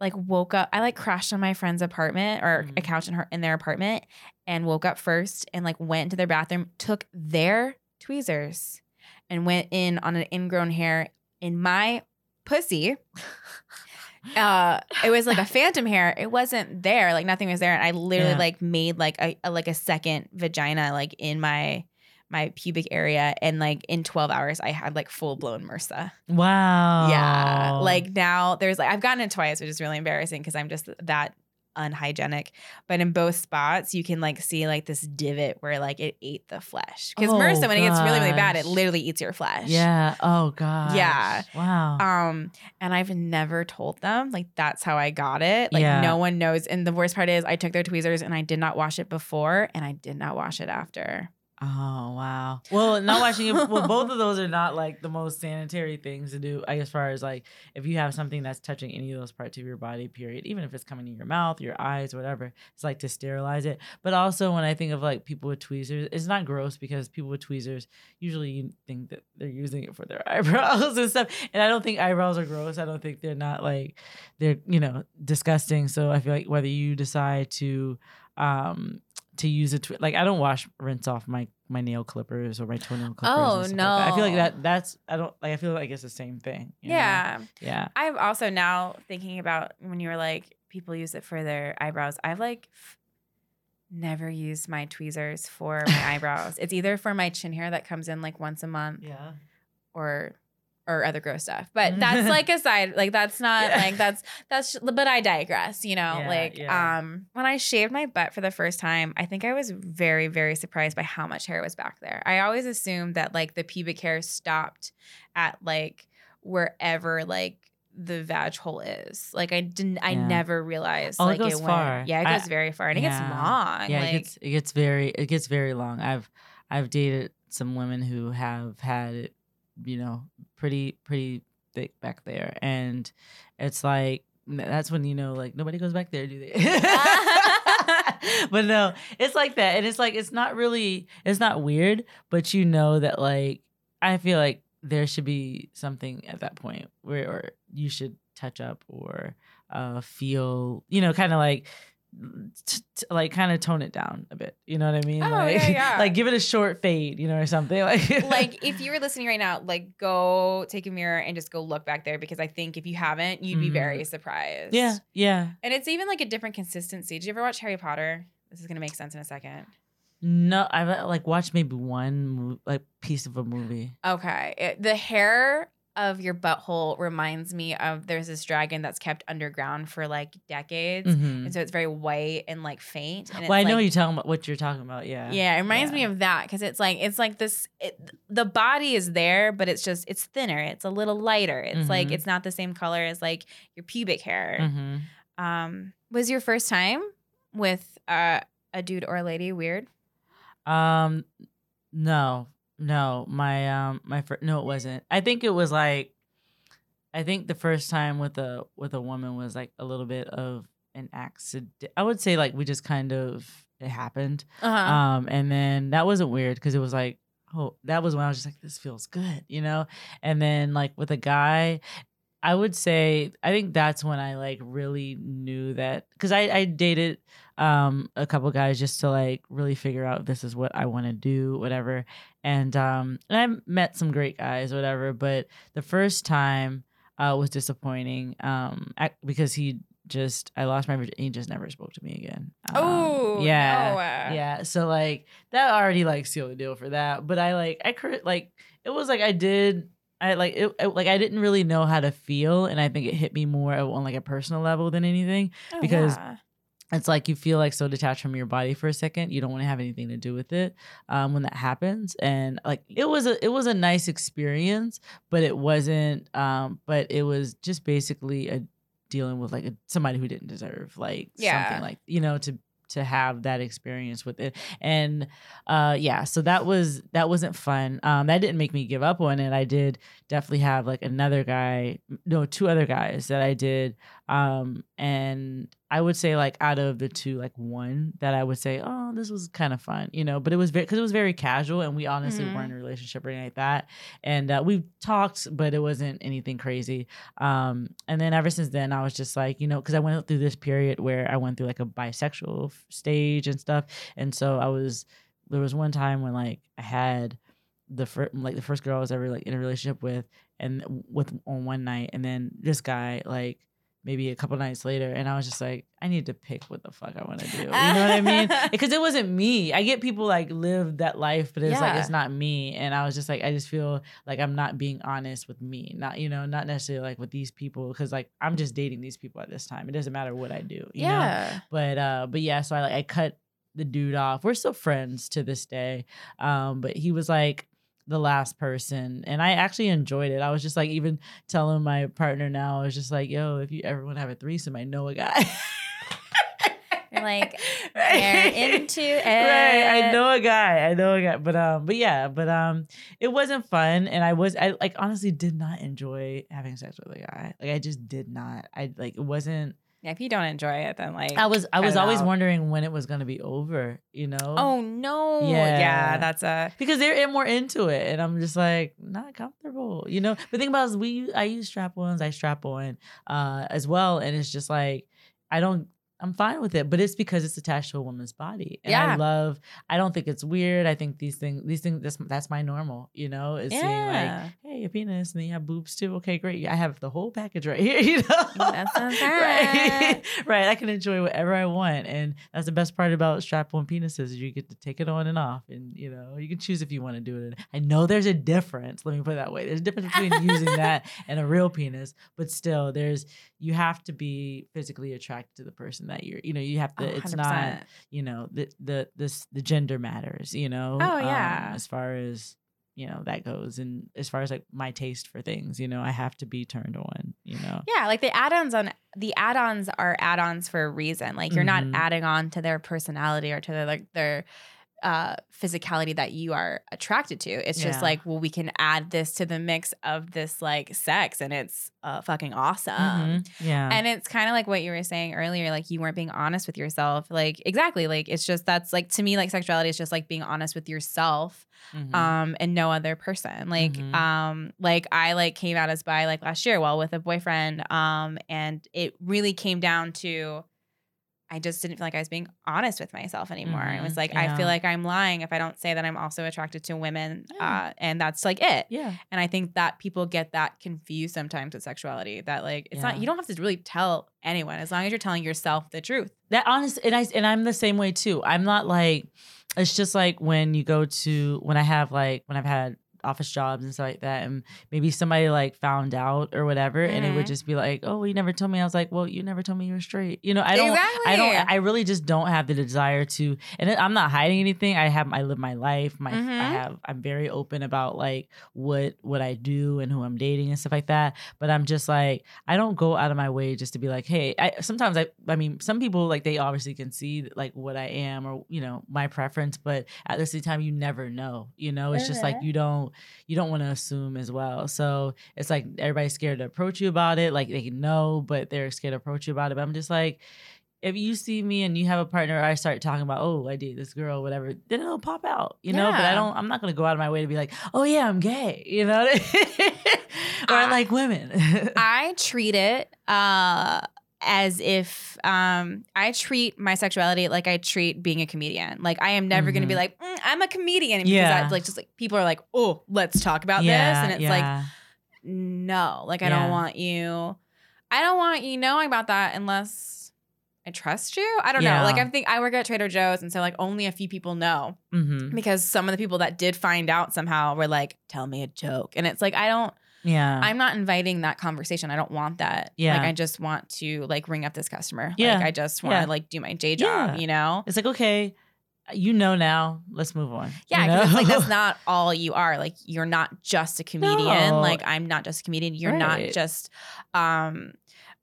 like woke up I like crashed on my friend's apartment or a Mhm. couch in her in their apartment and woke up first and like went into their bathroom, took their tweezers and went in on an ingrown hair in my pussy. [LAUGHS] uh it was like a phantom hair it wasn't there like nothing was there and i literally Yeah. like made like a, a like a second vagina like in my my pubic area and like in 12 hours i had like full blown mrsa Wow. yeah like now there's like i've gotten it twice which is really embarrassing because i'm just that unhygienic but in both spots you can like see like this divot where like it ate the flesh because Oh, mrsa when it gets really really bad it literally eats your flesh Yeah. Oh god. Yeah. Wow. um, and I've never told them like that's how I got it. Like Yeah. no one knows. And the worst part is I took their tweezers and I did not wash it before and I did not wash it after. Oh wow. Well, not washing it. Well, [LAUGHS] both of those are not like the most sanitary things to do. I as far as like if you have something that's touching any of those parts of your body, period, even if it's coming in your mouth, your eyes, whatever, it's like to sterilize it. But also when I think of like people with tweezers, it's not gross because people with tweezers usually you think that they're using it for their [LAUGHS] eyebrows and stuff. And I don't think eyebrows are gross. I don't think they're not like they're you know disgusting. So I feel like whether you decide to um to use a to like I don't wash rinse off my my nail clippers or my toenail clippers. Oh, stuff like. I feel like that that's I don't like I feel like it's the same thing. you know? Yeah. Yeah. I'm also now thinking about when you were like people use it for their eyebrows. I've like f- never used my tweezers for my [LAUGHS] eyebrows. It's either for my chin hair that comes in like once a month Yeah. or or other gross stuff. But that's like [LAUGHS] aside, like that's not Yeah. like that's that's but I digress, you know. Yeah, like yeah. um when I shaved my butt for the first time, I think I was very very surprised by how much hair was back there. I always assumed that like the pubic hair stopped at like wherever like the vag hole is. Like I didn't I Yeah. never realized Oh, it goes it went far. Yeah, it I- goes very far and it gets long. Yeah, like, it gets it gets very it gets very long. I've I've dated some women who have had you know, pretty pretty thick back there, and it's like that's when you know like nobody goes back there, do they? [LAUGHS] but no, it's like that, and it's like it's not really it's not weird, but you know that like I feel like there should be something at that point where or you should touch up or uh feel you know kind of like t- t- like kind of tone it down a bit you know what i mean Oh, like yeah, [LAUGHS] yeah. like give it a short fade you know or something [LAUGHS] like like if you were listening right now, like go take a mirror and just go look back there because I think if you haven't, you'd be very mm. surprised. yeah yeah And it's even like a different consistency. Did you ever watch Harry Potter? This is gonna make sense in a second. no i've like watched maybe one like piece of a movie Okay. It- the hair of your butthole reminds me of there's this dragon that's kept underground for like decades. Mhm. And so it's very white and like faint. And it's well i know like- you're talking about what you're talking about yeah Yeah, it reminds me of that because it's like it's like this. It, the body is there, but it's just it's thinner. It's a little lighter. It's like Mhm. it's not the same color as like your pubic hair. hmm Um, was your first time with uh, a dude or a lady weird? Um, no, no, my um, my first no, it wasn't. I think it was like, I think the first time with a with a woman was like a little bit of an accident. I would say like we just kind of it happened. Uh-huh. Um, and then that wasn't weird because it was like, oh, that was when I was just like, this feels good, you know. And then like with a guy, I would say I think that's when I like really knew that because I I dated um a couple guys just to like really figure out this is what I want to do, whatever. And um and I met some great guys, whatever. But the first time uh was disappointing um because he just I lost my virginity. He just never spoke to me again. Um, Oh, yeah, no. yeah. So like that already like sealed the deal for that. But I like I cur- like it was like I did. I like it, it- like I didn't really know how to feel, and I think it hit me more on like a personal level than anything Oh, because- yeah. It's like you feel like so detached from your body for a second you don't want to have anything to do with it um, when that happens and like it was a it was a nice experience but it wasn't um but it was just basically a dealing with like a, somebody who didn't deserve like Yeah. something like you know to to have that experience with it and uh yeah so that was that wasn't fun um that didn't make me give up on it i did definitely have like another guy no two other guys that i did um and i would say like out of the two like one that i would say oh this was kind of fun you know but it was very because it was very casual and we honestly Mhm. weren't in a relationship or anything like that. And uh, we talked but it wasn't anything crazy. Um and then ever since then i was just like you know because i went through this period where i went through like a bisexual f- stage and stuff. And so i was there was one time when like i had the first like the first girl i was ever like in a relationship with and with on one night and then this guy like maybe a couple nights later and i was just like i need to pick what the fuck i want to do. You know what i mean? [LAUGHS] Because it wasn't me. I get people like live that life but it's like it's not me and i was just like i just feel like i'm not being honest with me not you know not necessarily like with these people because like i'm just dating these people at this time. It doesn't matter what i do you know? Yeah. but uh but yeah so i like i cut the dude off. We're still friends to this day um but he was like the last person and i actually enjoyed it. I was just like even telling my partner now i was just like yo if you ever want to have a threesome i know a guy. You're like, [LAUGHS] they're into it. right i know a guy i know a guy but um but yeah but um it wasn't fun and i was i like honestly did not enjoy having sex with a guy. Like i just did not. I like it wasn't Yeah, if you don't enjoy it, then like i was i was always wondering when it was to be over you know Oh no. Yeah. Yeah, that's a because they're in more into it and i'm just like not comfortable you know the thing about it is we i use strap-ons i strap on uh as well and it's just like i don't i'm fine with it but it's because it's attached to a woman's body and i love i don't think it's weird i think these things these things that's, that's my normal you know is seeing like hey a penis and then you have boobs too? Okay great i have the whole package right here [LAUGHS] you know? That sounds [LAUGHS] right right. i can enjoy whatever i want and that's the best part about strap-on penises is you get to take it on and off and you know you can choose if you want to do it i know there's a difference let me put it that way there's a difference between [LAUGHS] using that and a real penis but still there's you have to be physically attracted to the person that you're you know you have to Oh, it's not you know the the this the gender matters you know Oh, um, yeah. as far as you know that goes and as far as like my taste for things you know i have to be turned on you know Yeah, like the add-ons on the add-ons are add-ons for a reason. Like you're Mhm. not adding on to their personality or to their like their uh physicality that you are attracted to. It's just Yeah. like, well, we can add this to the mix of this like sex and it's uh fucking awesome. Mhm. yeah And it's kind of like what you were saying earlier, like you weren't being honest with yourself. Like exactly, like it's just that's like to me, like sexuality is just like being honest with yourself, Mhm. um, and no other person. Like, Mhm. um, like I like came out as bi like last year, while with a boyfriend, um, and it really came down to. I just didn't feel like I was being honest with myself anymore. It was Mhm. like I feel like I'm lying if I don't say that I'm also attracted to women, Yeah. uh, and that's like it. yeah And I think that people get that confused sometimes with sexuality. That like it's not you don't have to really tell anyone as long as you're telling yourself the truth. that honest and I and I'm the same way too. I'm not like it's just like when you go to when I have like when I've had office jobs and stuff like that and maybe somebody like found out or whatever and it would Mhm. just be like oh you never told me i was like well you never told me you were straight you know i don't i don't i really just don't have the desire to and i'm not hiding anything i have i live my life my i Mhm. have i'm very open about like what what i do and who i'm dating and stuff like that but i'm just like i don't go out of my way just to be like hey i sometimes i i mean some people like they obviously can see like what i am or you know my preference but at the same time you never know you know it's just like Mhm. you don't you don't want to assume as well so it's like everybody's scared to approach you about it like they know but they're scared to approach you about it but i'm just like if you see me and you have a partner, I start talking about, oh, I date this girl, whatever, then it'll pop out, you know. But I don't. I'm not gonna go out of my way to be like, oh yeah, I'm gay, you know, [LAUGHS] or I I- like women. [LAUGHS] I treat it uh as if um I treat my sexuality like I treat being a comedian. Like I am never going to be like mm, I'm a comedian because Yeah. I, like just like people are like, "Oh, let's talk about this." And it's like, "No, like I Yeah. don't want you I don't want you knowing about that unless I trust you. I don't Yeah. know. Like I think I work at Trader Joe's, and so like only a few people know hmm because some of the people that did find out somehow were like, "Tell me a joke," and it's like I don't. Yeah. I'm not inviting that conversation. I don't want that. Yeah. Like I just want to like ring up this customer. Yeah. Like I just want to Yeah. like do my day job. Yeah. You know. it's like okay, you know now. Let's move on. Yeah, you 'cause it's like that's [LAUGHS] not all you are. Like you're not just a comedian. No. Like I'm not just a comedian. You're not just um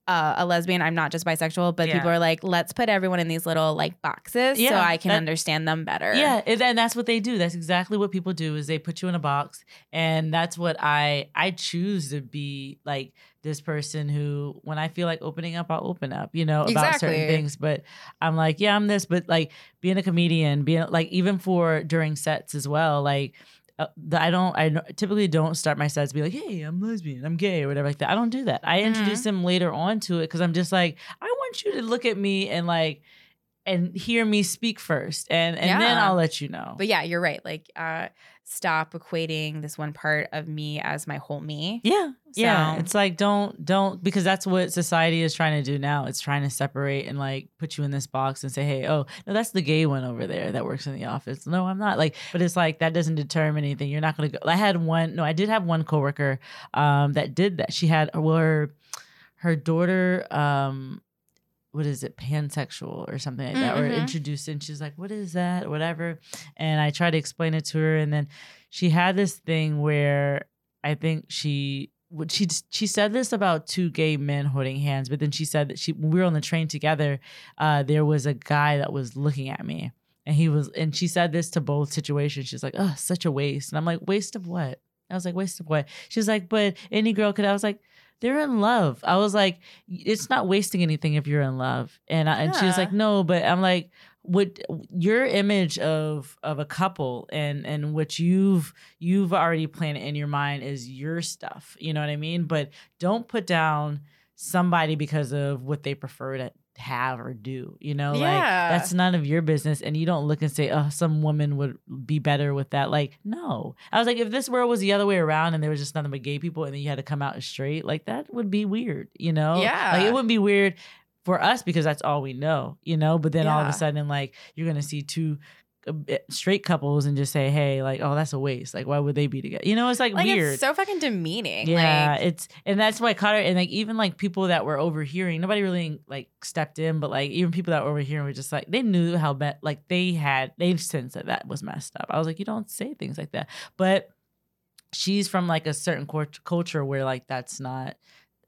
uh, a lesbian. I'm not just bisexual. But Yeah. people are like, let's put everyone in these little like boxes so Yeah, I can that- understand them better. Yeah, and, and that's what they do. That's exactly what people do is they put you in a box, and that's what I I choose to be like this person who when I feel like opening up, I'll open up, you know, about certain things. But I'm like, yeah, I'm this, but like being a comedian, being like even for during sets as well, like. Uh, the, I don't. I typically don't start my sets be like, "Hey, I'm lesbian, I'm gay," or whatever like that. I don't do that. I introduce Mm-hmm. them later on to it because I'm just like, I want you to look at me and like, and hear me speak first, and and then I'll let you know. But yeah, you're right. Like, uh, stop equating this one part of me as my whole me. Yeah. Yeah. It's like don't don't because that's what society is trying to do now. It's trying to separate and like put you in this box and say, "Hey, oh, no, that's the gay one over there that works in the office." No, I'm not. Like, but it's like that doesn't determine anything. You're not going to go I had one no, I did have one coworker um that did that. She had well, her her daughter um what is it? Pansexual or something like that or Mhm. introduced and she's like what is that? whatever. And i tried to explain it to her and then she had this thing where i think she she she said this about two gay men holding hands but then she said that she when we were on the train together uh there was a guy that was looking at me and he was and she said this to both situations. She's like oh such a waste. And i'm like waste of what? I was like waste of what? She's like but any girl could i was like they're in love. I was like, it's not wasting anything if you're in love. And I, and she was like, no, but I'm like, what your image of of a couple and and what you've you've already planned in your mind is your stuff. You know what I mean? But don't put down somebody because of what they prefer to have or do. You know, like Yeah. that's none of your business. And you don't look and say, oh, some woman would be better with that. Like, no. I was like, if this world was the other way around and there was just nothing but gay people and then you had to come out as straight, like that would be weird, you know? Yeah. Like it wouldn't be weird for us because that's all we know, you know? But then all of a sudden, like, you're going to see two straight couples and just say, hey, like, oh, that's a waste. Like, why would they be together? You know, it's like, Like weird. it's so fucking demeaning. Yeah, Like, it's and that's why I caught it. And like even like people that were overhearing, nobody really like stepped in, but like even people that were overhearing were just like they knew how bad like they had they've sensed that that was messed up. I was like, you don't say things like that, but she's from like a certain cult- culture where like that's not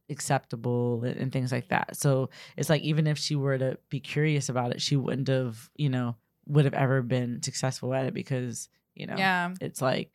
acceptable and, and things like that. So it's like even if she were to be curious about it, she wouldn't have you know would have ever been successful at it because you know yeah. it's like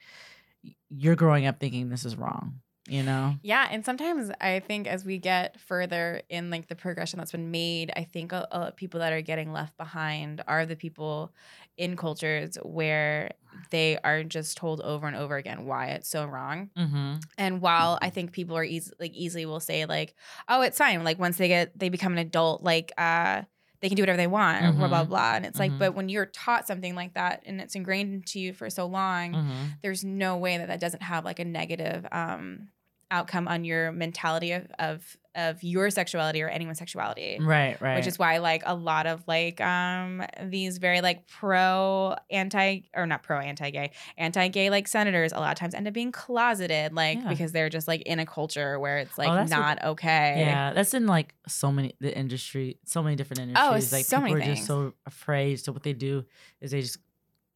you're growing up thinking this is wrong you know Yeah, and sometimes I think as we get further in like the progression that's been made, I think a, a people that are getting left behind are the people in cultures where they are just told over and over again why it's so wrong. mm-hmm. And while I think people are easy, like easily will say like, "Oh, it's fine." Like once they get they become an adult, like uh, they can do whatever they want, or blah blah Mhm. blah. And it's like, Mhm. but when you're taught something like that and it's ingrained into you for so long, Mm-hmm. there's no way that that doesn't have like a negative um outcome on your mentality of of of your sexuality or anyone's sexuality. Right right. Which is why like a lot of like um these very like pro anti or not pro anti gay anti gay like senators a lot of times end up being closeted like Yeah. because they're just like in a culture where it's Oh, like what- not okay. Yeah that's in like so many the industry so many different industries. Oh, like so people are just so afraid. So what they do is they just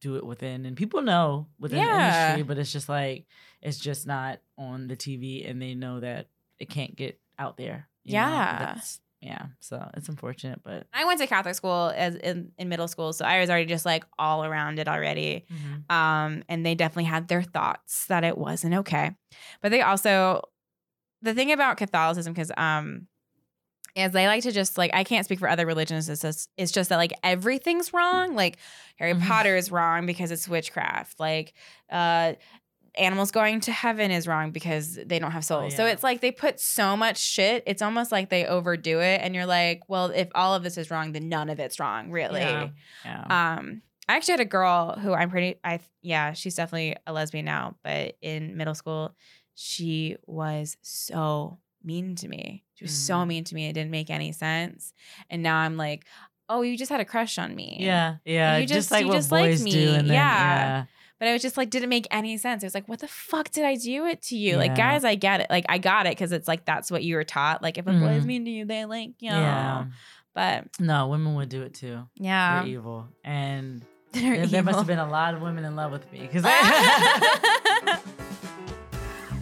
do it within and people know within the industry but it's just like it's just not on the tv and they know that it can't get out there? Yeah. Yeah so it's unfortunate but I went to Catholic school as in, in middle school, so I was already just like all around it already. Um, and they definitely had their thoughts that it wasn't okay. But they also, the thing about Catholicism, because um, is they like to just like I can't speak for other religions. It's just it's just that like everything's wrong. Like Harry Mhm. Potter is wrong because it's witchcraft. Like uh, animals going to heaven is wrong because they don't have souls. So Oh, yeah. it's like they put so much shit. It's almost like they overdo it, and you're like, well, if all of this is wrong, then none of it's wrong, really. yeah, yeah. Um, I actually had a girl who I'm pretty, I yeah, she's definitely a lesbian now, but in middle school, she was so mean to me. She was so Mhm. mean to me. It didn't make any sense. And now I'm like, oh, you just had a crush on me. Yeah, yeah. You just, just- like you just liked boys me. do, and then Yeah. yeah, But I was just like, didn't make any sense. It was like, what the fuck did I do it to you? Like, guys, I get it. Like, I got it because it's like that's what you were taught. Like, if a boy is mean to you, they like, you know. yeah. But No, women would do it too. yeah, They're evil, and [LAUGHS] there, there must have been a lot of women in love with me because [LAUGHS] [LAUGHS]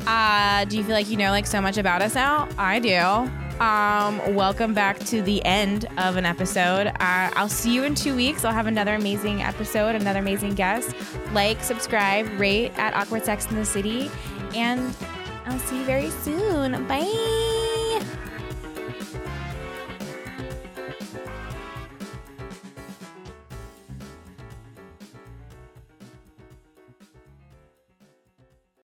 uh, do you feel like you know like so much about us now? I do. Um, welcome back to the end of an episode. Uh, I'll see you in two weeks. I'll have another amazing episode, another amazing guest. Like, subscribe, rate at Awkward Sex and the City, and I'll see you very soon. Bye.